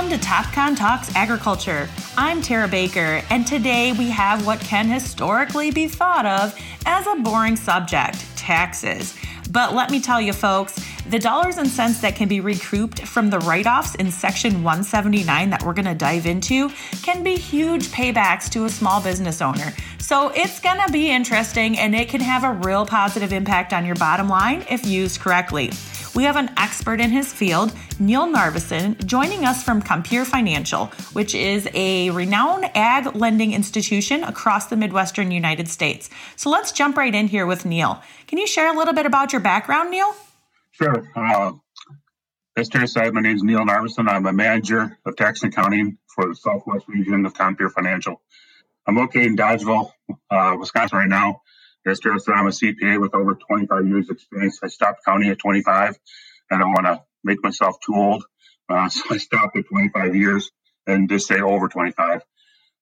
Welcome to Topcon Talks Agriculture. I'm Tara Baker, and today we have what can historically be thought of as a boring subject taxes. But let me tell you, folks, the dollars and cents that can be recouped from the write offs in Section 179 that we're going to dive into can be huge paybacks to a small business owner. So it's going to be interesting and it can have a real positive impact on your bottom line if used correctly. We have an expert in his field, Neil Narveson, joining us from Compeer Financial, which is a renowned ag lending institution across the Midwestern United States. So let's jump right in here with Neil. Can you share a little bit about your background, Neil? Sure. Uh, as Terry said, my name is Neil Narveson. I'm a manager of tax and accounting for the Southwest region of Compeer Financial. I'm located in Dodgeville, uh, Wisconsin right now. Terry I'm a CPA with over 25 years experience. I stopped counting at 25. I don't want to make myself too old. Uh, so I stopped at 25 years and just say over 25.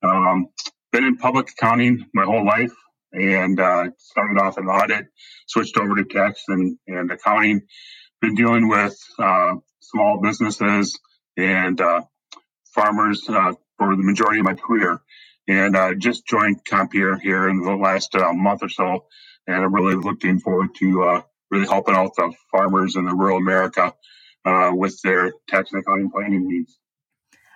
Um, been in public accounting my whole life and uh, started off in audit, switched over to tax and, and accounting. Been dealing with uh, small businesses and uh, farmers uh, for the majority of my career, and uh, just joined Compeer here in the last uh, month or so, and I'm really looking forward to really helping out the farmers in the rural America with their tax and accounting planning needs.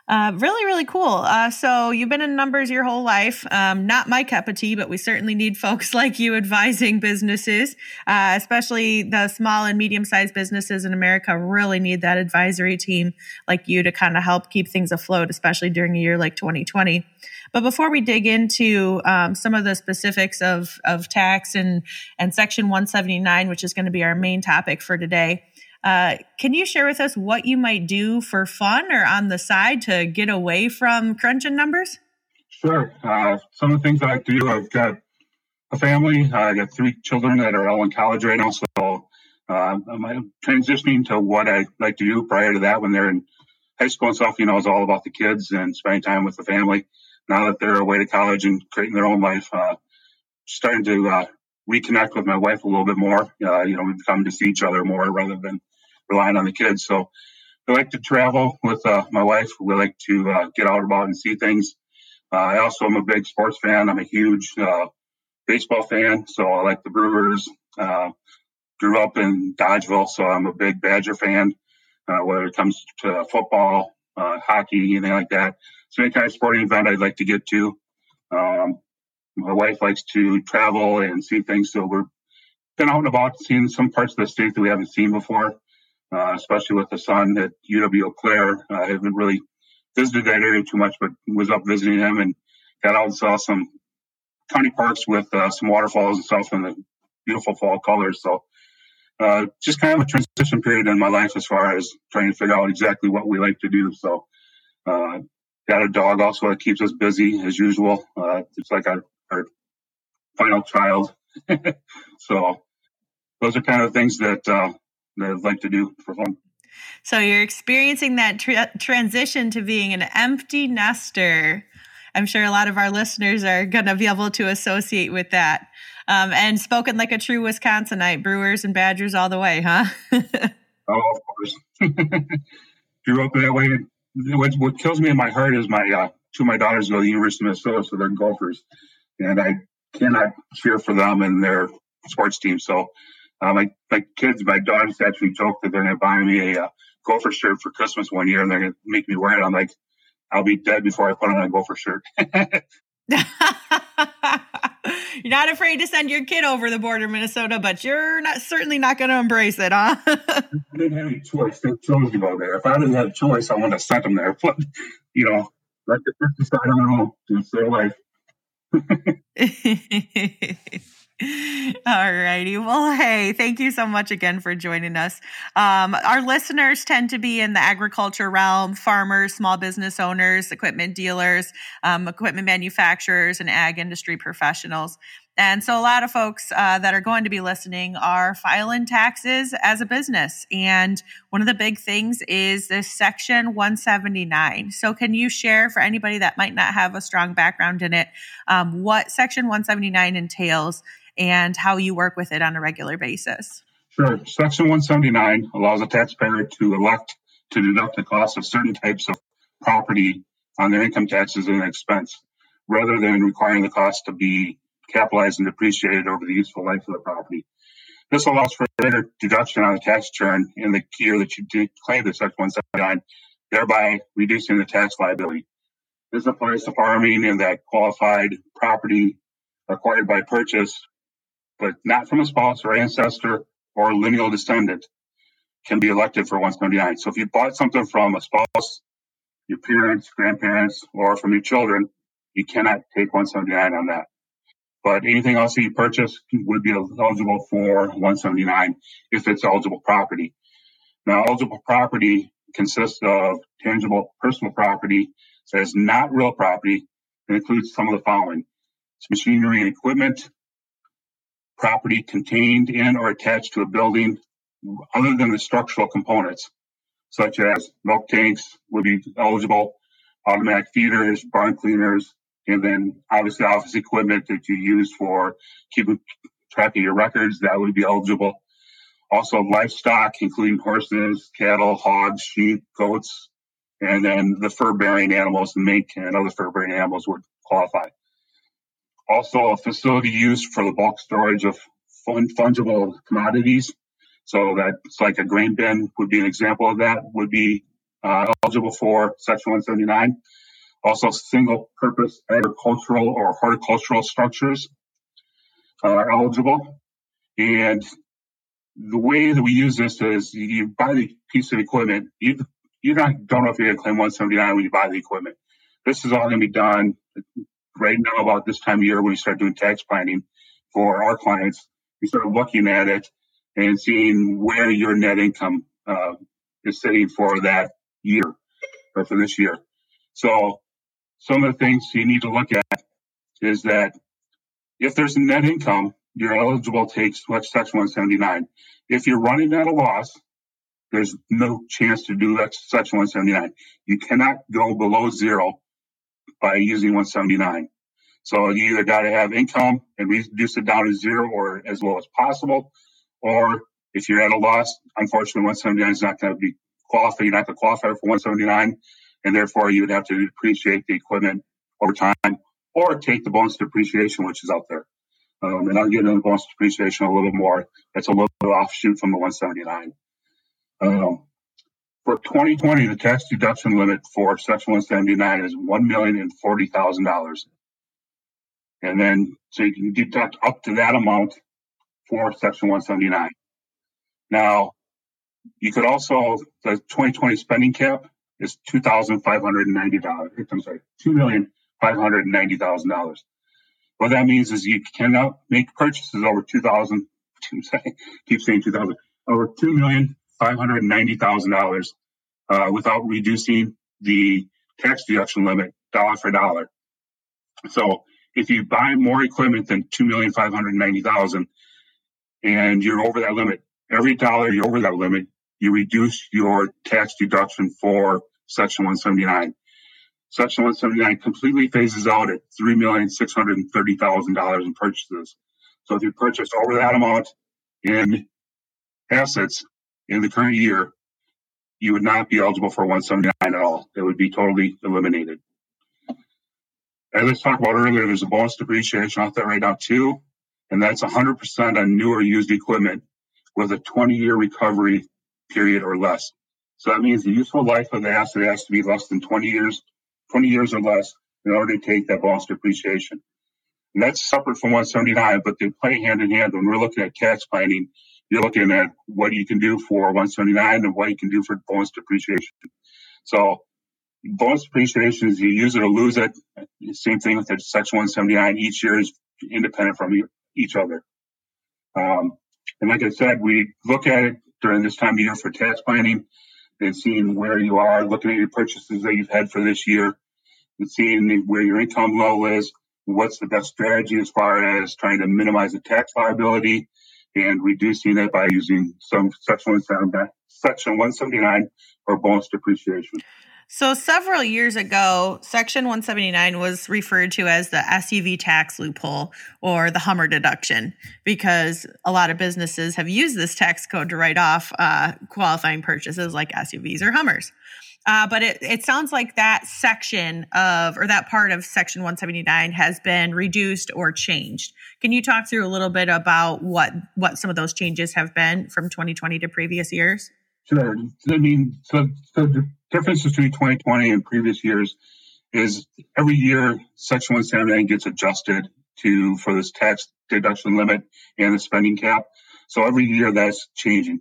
Uh, really, really cool. Uh, so you've been in numbers your whole life. Um, not my cup of tea, but we certainly need folks like you advising businesses, uh, especially the small and medium sized businesses in America. Really need that advisory team like you to kind of help keep things afloat, especially during a year like 2020. But before we dig into um, some of the specifics of of tax and and Section 179, which is going to be our main topic for today. Uh, can you share with us what you might do for fun or on the side to get away from crunching numbers? Sure. Uh, some of the things I do, I've got a family. I got three children that are all in college right now. So uh, I'm transitioning to what I like to do prior to that when they're in high school and stuff. You know, it's all about the kids and spending time with the family. Now that they're away to college and creating their own life, uh, starting to uh, reconnect with my wife a little bit more. Uh, you know, we've come to see each other more rather than relying on the kids. So I like to travel with uh, my wife. We like to uh, get out about and see things. Uh, I also am a big sports fan. I'm a huge baseball fan, so I like the Brewers. Grew up in Dodgeville, so I'm a big Badger fan. Whether it comes to football, hockey, anything like that. So any kind of sporting event I'd like to get to. Um, my wife likes to travel and see things, so we're been out and about seeing some parts of the state that we haven't seen before uh, especially with the son at UW Eau Claire. I haven't really visited that area too much, but was up visiting him and got out and saw some county parks with uh, some waterfalls and stuff and the beautiful fall colors. So uh, just kind of a transition period in my life as far as trying to figure out exactly what we like to do. So uh, got a dog also that keeps us busy as usual. Uh, it's like our, our final child. so those are kind of things that uh, that I'd like to do for fun. So you're experiencing that tra- transition to being an empty nester. I'm sure a lot of our listeners are going to be able to associate with that. Um, and spoken like a true Wisconsinite, Brewers and Badgers all the way, huh? oh, of course. Grew up that way. What, what, kills me in my heart is my uh, two of my daughters go to the University of Minnesota, so they're golfers, and I cannot cheer for them and their sports team. So uh, my my kids, my daughters actually joked that they're going to buy me a uh, Gopher shirt for Christmas one year, and they're going to make me wear it. I'm like, I'll be dead before I put on a Gopher shirt. you're not afraid to send your kid over the border, Minnesota, but you're not certainly not going to embrace it, huh? I didn't have any choice. They chose to go there. If I didn't have a choice, I wouldn't have sent them there. But you know, let the kids decide on their own. It's their life. All righty. Well, hey, thank you so much again for joining us. Um, our listeners tend to be in the agriculture realm farmers, small business owners, equipment dealers, um, equipment manufacturers, and ag industry professionals. And so, a lot of folks uh, that are going to be listening are filing taxes as a business. And one of the big things is this Section 179. So, can you share for anybody that might not have a strong background in it um, what Section 179 entails and how you work with it on a regular basis? Sure. Section 179 allows a taxpayer to elect to deduct the cost of certain types of property on their income taxes as an expense, rather than requiring the cost to be capitalized and depreciated over the useful life of the property. This allows for a greater deduction on the tax return in the year that you claim the Section 179, thereby reducing the tax liability. This applies to farming and that qualified property acquired by purchase, but not from a spouse or ancestor or lineal descendant can be elected for 179. So if you bought something from a spouse, your parents, grandparents, or from your children, you cannot take 179 on that. But anything else that you purchase would be eligible for 179 if it's eligible property. Now, eligible property consists of tangible personal property that is not real property. It includes some of the following. It's machinery and equipment, property contained in or attached to a building other than the structural components, such as milk tanks would be eligible, automatic feeders, barn cleaners, and then obviously office equipment that you use for keeping track of your records, that would be eligible. Also livestock, including horses, cattle, hogs, sheep, goats, and then the fur bearing animals, the mink and other fur bearing animals would qualify. Also, a facility used for the bulk storage of fungible commodities. So that's like a grain bin would be an example of that, would be uh, eligible for Section 179. Also, single purpose agricultural or horticultural structures are eligible. And the way that we use this is you buy the piece of equipment, you you don't know if you're going to claim 179 when you buy the equipment. This is all going to be done right now about this time of year when we start doing tax planning for our clients. We start looking at it and seeing where your net income uh, is sitting for that year or for this year. So some of the things you need to look at is that if there's a net income, you're eligible to take Section 179. If you're running at a loss, there's no chance to do that Section 179. You cannot go below zero by using 179. So you either got to have income and reduce it down to zero or as low as possible, or if you're at a loss, unfortunately, 179 is not going to be qualified. You're not going to qualify for 179, and therefore you would have to depreciate the equipment over time, or take the bonus depreciation, which is out there. Um, and I'll get into the bonus depreciation a little more. That's a little offshoot from the 179. Um, for 2020, the tax deduction limit for Section 179 is one million and then so you can deduct up to that amount for Section 179. Now, you could also the 2020 spending cap is two thousand five hundred ninety dollars. I'm sorry, two million five hundred ninety thousand dollars. What that means is you cannot make purchases over two thousand. Keep saying two thousand over two million $590,000 uh, without reducing the tax deduction limit dollar for dollar. So if you buy more equipment than $2,590,000 and you're over that limit, every dollar you're over that limit, you reduce your tax deduction for Section 179. Section 179 completely phases out at $3,630,000 in purchases. So if you purchase over that amount in assets, in the current year, you would not be eligible for 179 at all. It would be totally eliminated. As I talked about earlier, there's a bonus depreciation out there right now too, and that's 100% on new or used equipment with a 20 year recovery period or less. So that means the useful life of the asset has to be less than 20 years, 20 years or less in order to take that bonus depreciation. And that's separate from 179, but they play hand in hand when we're looking at tax planning you're looking at what you can do for 179 and what you can do for bonus depreciation. So bonus depreciation is you use it or lose it. Same thing with the section 179. Each year is independent from each other. Um, and like I said, we look at it during this time of year for tax planning and seeing where you are, looking at your purchases that you've had for this year and seeing where your income level is, what's the best strategy as far as trying to minimize the tax liability and reducing it by using some section 179, section 179 or bonus depreciation. So, several years ago, Section 179 was referred to as the SUV tax loophole or the Hummer deduction because a lot of businesses have used this tax code to write off uh, qualifying purchases like SUVs or Hummers. Uh, but it, it sounds like that section of, or that part of Section 179 has been reduced or changed. Can you talk through a little bit about what what some of those changes have been from 2020 to previous years? Sure. I mean, so, so difference between 2020 and previous years is every year Section 179 gets adjusted to for this tax deduction limit and the spending cap. So every year that's changing.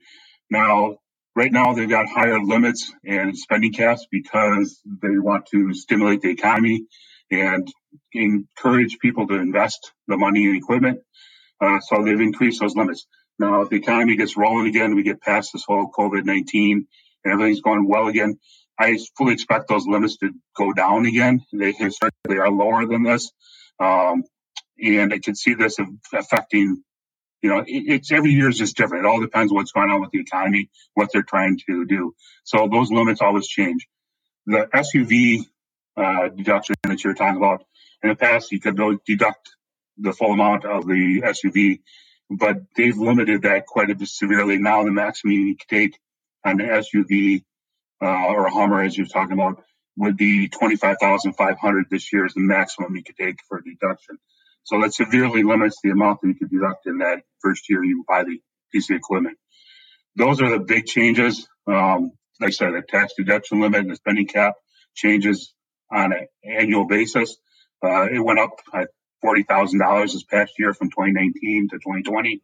Now, right now they've got higher limits and spending caps because they want to stimulate the economy and encourage people to invest the money in equipment. Uh, so they've increased those limits. Now, if the economy gets rolling again, we get past this whole COVID 19 and everything's going well again, I fully expect those limits to go down again. They historically are lower than this. Um, and I can see this affecting, you know, it's every year is just different. It all depends what's going on with the economy, what they're trying to do. So those limits always change. The SUV uh, deduction that you're talking about, in the past, you could deduct the full amount of the SUV, but they've limited that quite a bit severely. Now the maximum you can take on the SUV uh, or a Hummer, as you're talking about, would be 25,500 this year is the maximum you could take for a deduction. So that severely limits the amount that you could deduct in that first year you buy the piece of equipment. Those are the big changes. Um, like I said, the tax deduction limit and the spending cap changes on an annual basis. Uh, it went up at $40,000 this past year from 2019 to 2020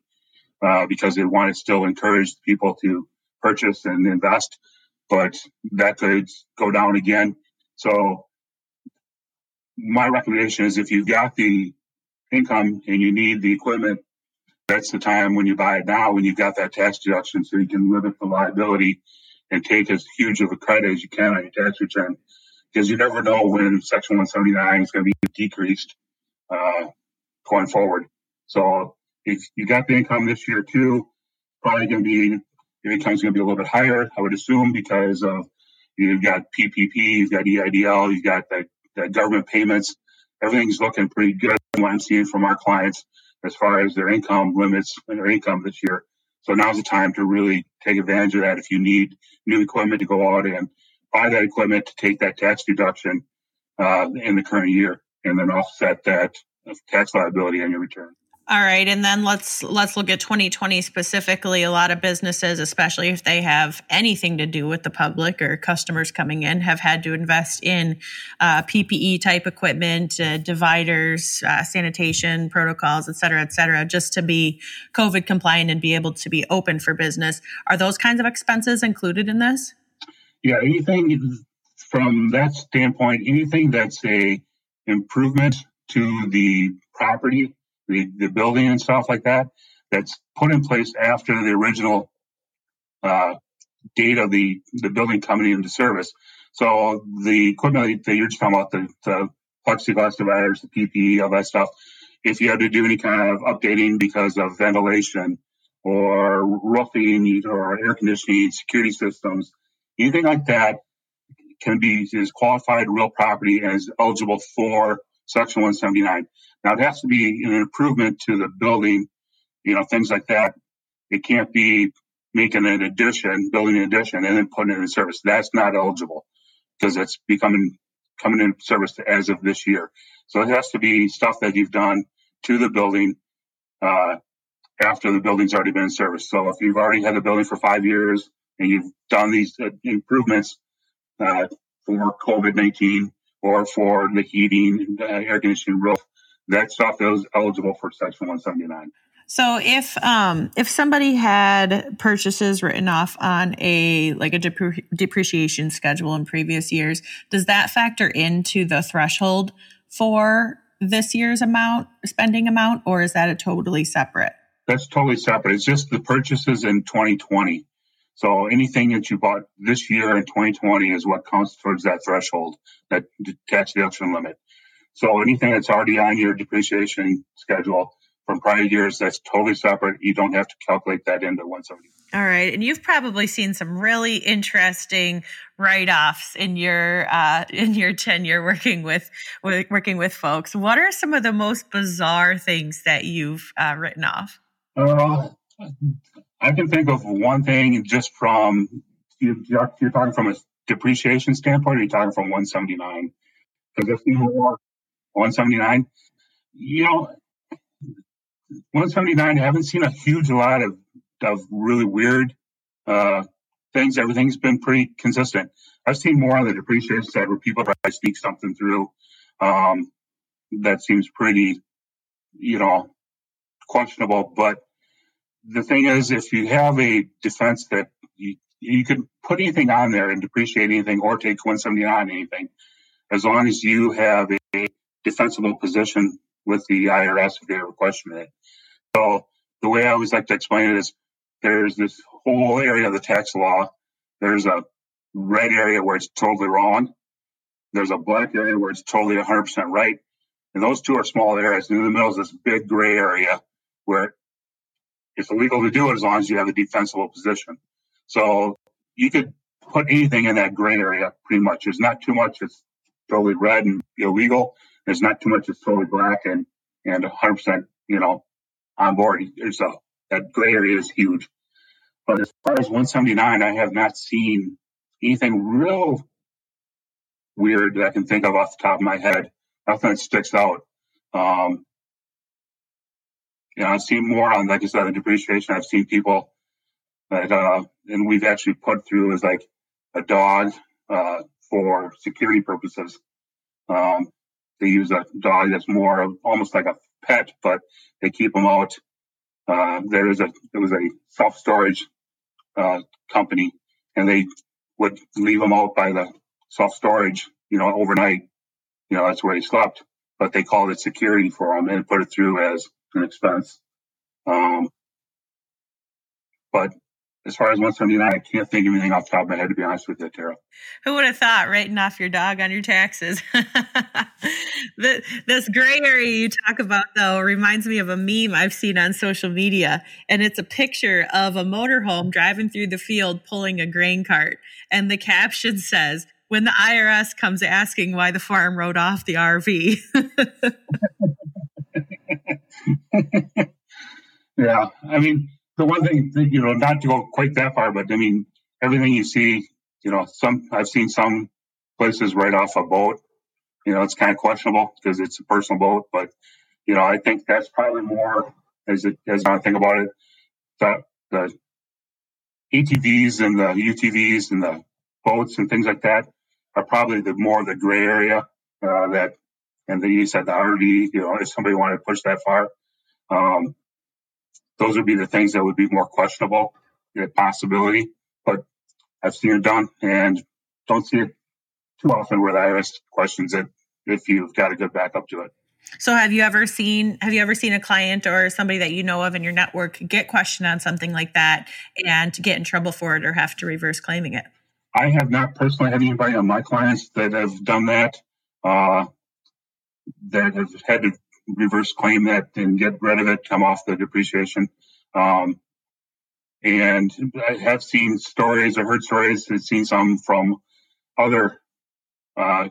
uh, because they wanted to still encourage people to purchase and invest but that could go down again. So my recommendation is if you've got the income and you need the equipment, that's the time when you buy it now when you've got that tax deduction so you can limit the liability and take as huge of a credit as you can on your tax return. Because you never know when Section 179 is going to be decreased uh, going forward. So if you got the income this year too, probably going to be your income's going to be a little bit higher, I would assume, because of you've got PPP, you've got EIDL, you've got the, the government payments. Everything's looking pretty good. What I'm seeing from our clients as far as their income limits and their income this year. So now's the time to really take advantage of that. If you need new equipment to go out and buy that equipment to take that tax deduction uh, in the current year, and then offset that tax liability on your return. All right, and then let's let's look at 2020 specifically. A lot of businesses, especially if they have anything to do with the public or customers coming in, have had to invest in uh, PPE type equipment, uh, dividers, uh, sanitation protocols, et cetera, et cetera, just to be COVID compliant and be able to be open for business. Are those kinds of expenses included in this? Yeah, anything from that standpoint, anything that's a improvement to the property the, the building and stuff like that that's put in place after the original uh, date of the, the building coming into service. So the equipment that you're just talking about, the, the plexiglass dividers, the PPE, all that stuff, if you had to do any kind of updating because of ventilation or roofing or air conditioning, security systems, anything like that can be is qualified real property and is eligible for Section 179. Now it has to be an improvement to the building, you know, things like that. It can't be making an addition, building an addition, and then putting it in service. That's not eligible because it's becoming coming in service as of this year. So it has to be stuff that you've done to the building uh, after the building's already been in service. So if you've already had the building for five years and you've done these uh, improvements uh, for COVID nineteen or for the heating, uh, air conditioning, roof, that stuff is eligible for Section 179. So if um, if somebody had purchases written off on a like a depre- depreciation schedule in previous years, does that factor into the threshold for this year's amount spending amount, or is that a totally separate? That's totally separate. It's just the purchases in 2020. So anything that you bought this year in 2020 is what counts towards that threshold, that tax deduction limit. So anything that's already on your depreciation schedule from prior years, that's totally separate. You don't have to calculate that into 170. All right, and you've probably seen some really interesting write-offs in your uh, in your tenure working with, with, working with folks. What are some of the most bizarre things that you've uh, written off? Uh, I can think of one thing just from you, you're talking from a depreciation standpoint, or you're talking from 179? Because if you were 179, you know, 179, I haven't seen a huge lot of, of really weird uh, things. Everything's been pretty consistent. I've seen more on the depreciation side where people try to sneak something through um, that seems pretty, you know, questionable. But the thing is, if you have a defense that you, you can put anything on there and depreciate anything or take 179 anything, as long as you have a defensible position with the IRS if they ever question it. So the way I always like to explain it is there's this whole area of the tax law. There's a red area where it's totally wrong. There's a black area where it's totally 100% right. And those two are small areas. And in the middle is this big gray area where it's illegal to do it as long as you have a defensible position. So you could put anything in that gray area pretty much. There's not too much that's totally red and illegal. There's not too much that's totally black and, and 100%, you know, on board. There's a, that gray area is huge. But as far as 179, I have not seen anything real weird that I can think of off the top of my head. Nothing that sticks out. Um, you know, I've seen more on, like I said, the depreciation. I've seen people that, uh, and we've actually put through as like a dog, uh, for security purposes. Um, they use a dog that's more of almost like a pet, but they keep them out. Uh, there is a, there was a self storage, uh, company and they would leave them out by the self storage, you know, overnight. You know, that's where he slept, but they called it security for him and put it through as an expense. Um, but as far as 179, I can't think of anything off the top of my head, to be honest with you, Tara. Who would have thought writing off your dog on your taxes? this gray area you talk about, though, reminds me of a meme I've seen on social media. And it's a picture of a motorhome driving through the field pulling a grain cart. And the caption says, when the IRS comes asking why the farm wrote off the RV. yeah, I mean, the one thing, you know, not to go quite that far, but I mean, everything you see, you know, some I've seen some places right off a boat. You know, it's kind of questionable because it's a personal boat, but you know, I think that's probably more as it as I think about it, the the ATVs and the UTVs and the boats and things like that are probably the more the gray area uh, that, and then you said the RV, you know, if somebody wanted to push that far, um, those would be the things that would be more questionable, a possibility. But I've seen it done and don't see it too often where the IRS questions it if you've got a good backup to it. So have you ever seen have you ever seen a client or somebody that you know of in your network get questioned on something like that and get in trouble for it or have to reverse claiming it? I have not personally had anybody on my clients that have done that, uh, that have had to reverse claim that and get rid of it, come off the depreciation. Um, and I have seen stories or heard stories, I've seen some from other uh,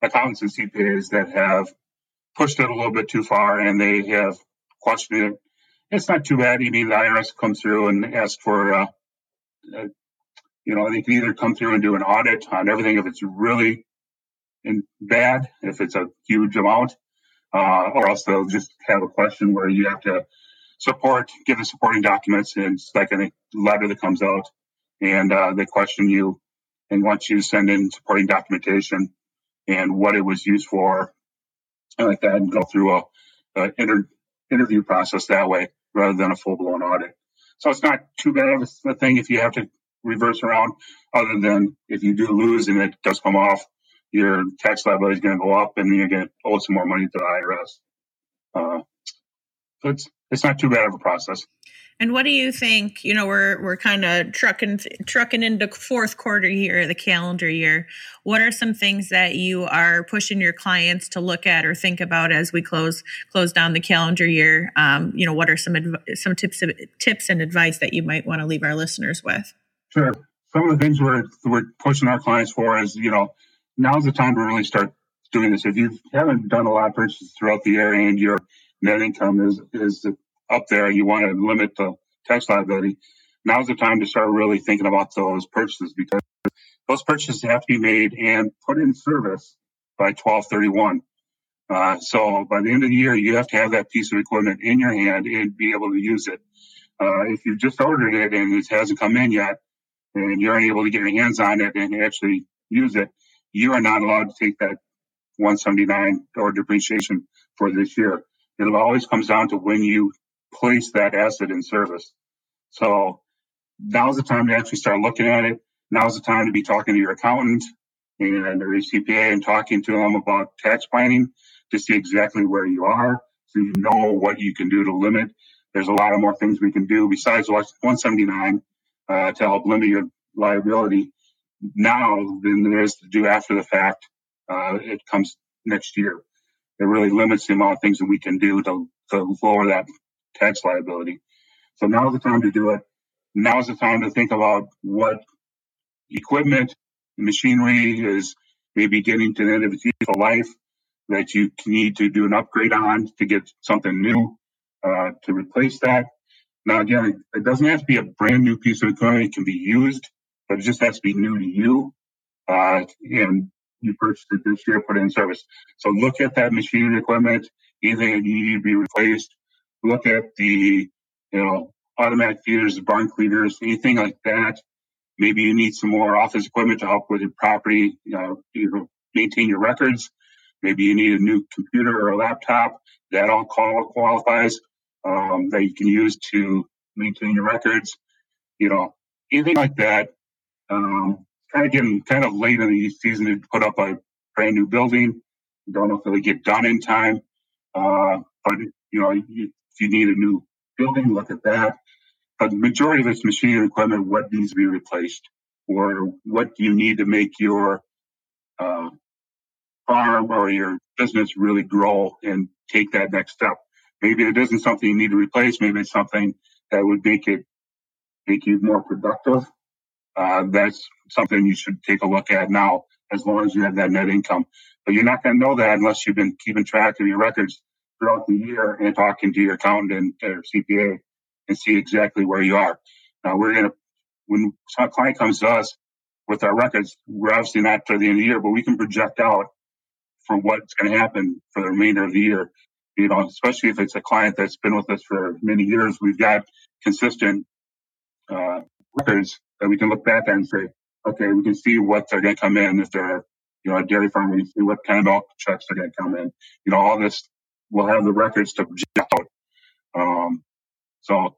accountants and CPAs that have pushed it a little bit too far and they have questioned it. It's not too bad. I mean, the IRS comes through and ask for, uh, uh, you know, they can either come through and do an audit on everything if it's really in bad, if it's a huge amount, uh, or else they'll just have a question where you have to support, give the supporting documents, and it's like a letter that comes out, and uh, they question you and want you to send in supporting documentation and what it was used for, and like that, and go through a, a inter, interview process that way rather than a full blown audit. So it's not too bad of a thing if you have to reverse around, other than if you do lose and it does come off, your tax liability is going to go up and you're going to owe some more money to the IRS. Uh, so it's, it's not too bad of a process. And what do you think? You know, we're we're kind of trucking trucking into fourth quarter here, the calendar year. What are some things that you are pushing your clients to look at or think about as we close close down the calendar year? Um, you know, what are some adv- some tips of tips and advice that you might want to leave our listeners with? Sure. Some of the things we're we're pushing our clients for is you know now's the time to really start doing this. If you haven't done a lot of purchases throughout the year and your net income is is up there you want to limit the tax liability, now's the time to start really thinking about those purchases because those purchases have to be made and put in service by 1231. Uh, so by the end of the year, you have to have that piece of equipment in your hand and be able to use it. Uh, if you've just ordered it and it hasn't come in yet, and you're unable to get your hands on it and actually use it, you are not allowed to take that 179 or depreciation for this year. It always comes down to when you place that asset in service. So now's the time to actually start looking at it. Now's the time to be talking to your accountant and your CPA and talking to them about tax planning to see exactly where you are so you know what you can do to limit. There's a lot of more things we can do besides 179 uh, to help limit your liability now than there is to do after the fact. Uh, it comes next year it really limits the amount of things that we can do to, to lower that tax liability. So now's the time to do it. Now's the time to think about what equipment, machinery is maybe getting to the end of its useful life that you need to do an upgrade on to get something new uh, to replace that. Now, again, it doesn't have to be a brand new piece of equipment. It can be used, but it just has to be new to you. Uh, and you purchased it this year, put it in service. So look at that machinery equipment, anything that need to be replaced. Look at the, you know, automatic feeders, barn cleaners, anything like that. Maybe you need some more office equipment to help with your property, you know, you maintain your records. Maybe you need a new computer or a laptop. That all qualifies um, that you can use to maintain your records. You know, anything like that. Um, kind of getting kind of late in the season to put up a brand new building. Don't know if it'll get done in time. Uh, but, you know, if you need a new building, look at that. But the majority of this machinery equipment, what needs to be replaced? Or what do you need to make your uh, farm or your business really grow and take that next step? Maybe it isn't something you need to replace. Maybe it's something that would make it make you more productive uh, that's something you should take a look at now, as long as you have that net income. But you're not going to know that unless you've been keeping track of your records throughout the year and talking to your accountant or CPA and see exactly where you are. Now we're going to, when a client comes to us with our records, we're obviously not to the end of the year, but we can project out for what's going to happen for the remainder of the year. You know, especially if it's a client that's been with us for many years, we've got consistent uh, records that we can look back at and say, okay, we can see what they're going to come in if they're, you know, a dairy farm. We can see what kind of checks are going to come in. You know, all this, we'll have the records to project out. Um, so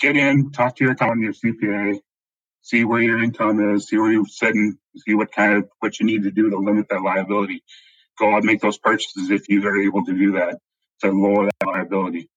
get in, talk to your accountant, your CPA, see where your income is, see where you're sitting, see what kind of, what you need to do to limit that liability. Go out and make those purchases if you are able to do that to lower that liability.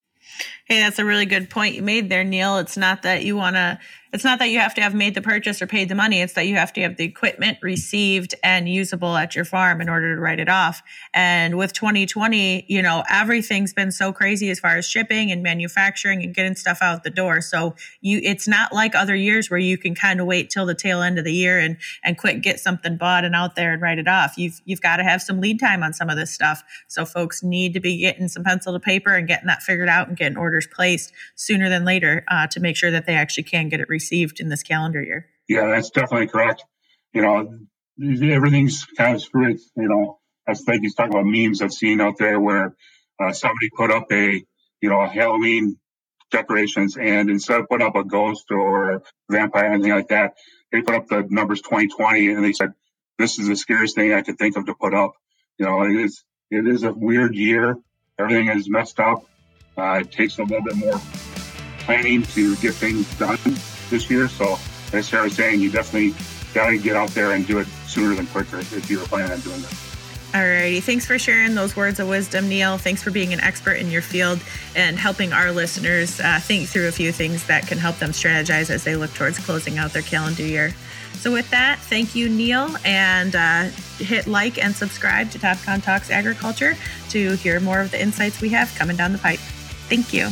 Hey, that's a really good point you made there, Neil. It's not that you want to it's not that you have to have made the purchase or paid the money. It's that you have to have the equipment received and usable at your farm in order to write it off. And with 2020, you know, everything's been so crazy as far as shipping and manufacturing and getting stuff out the door. So you, it's not like other years where you can kind of wait till the tail end of the year and, and quick get something bought and out there and write it off. You've, you've got to have some lead time on some of this stuff. So folks need to be getting some pencil to paper and getting that figured out and getting orders placed sooner than later uh, to make sure that they actually can get it received in this calendar year. Yeah, that's definitely correct. You know, everything's kind of screwed. You know, as like he's talking about memes I've seen out there where uh, somebody put up a, you know, a Halloween decorations and instead of putting up a ghost or a vampire or anything like that, they put up the numbers 2020 and they said, this is the scariest thing I could think of to put up. You know, it is, it is a weird year. Everything is messed up. Uh, it takes a little bit more planning to get things done this year. So as Sarah was saying, you definitely got to get out there and do it sooner than quicker if you were planning on doing this. Alrighty. Thanks for sharing those words of wisdom, Neil. Thanks for being an expert in your field and helping our listeners uh, think through a few things that can help them strategize as they look towards closing out their calendar year. So, with that, thank you, Neil, and uh, hit like and subscribe to Topcon Talks Agriculture to hear more of the insights we have coming down the pipe. Thank you.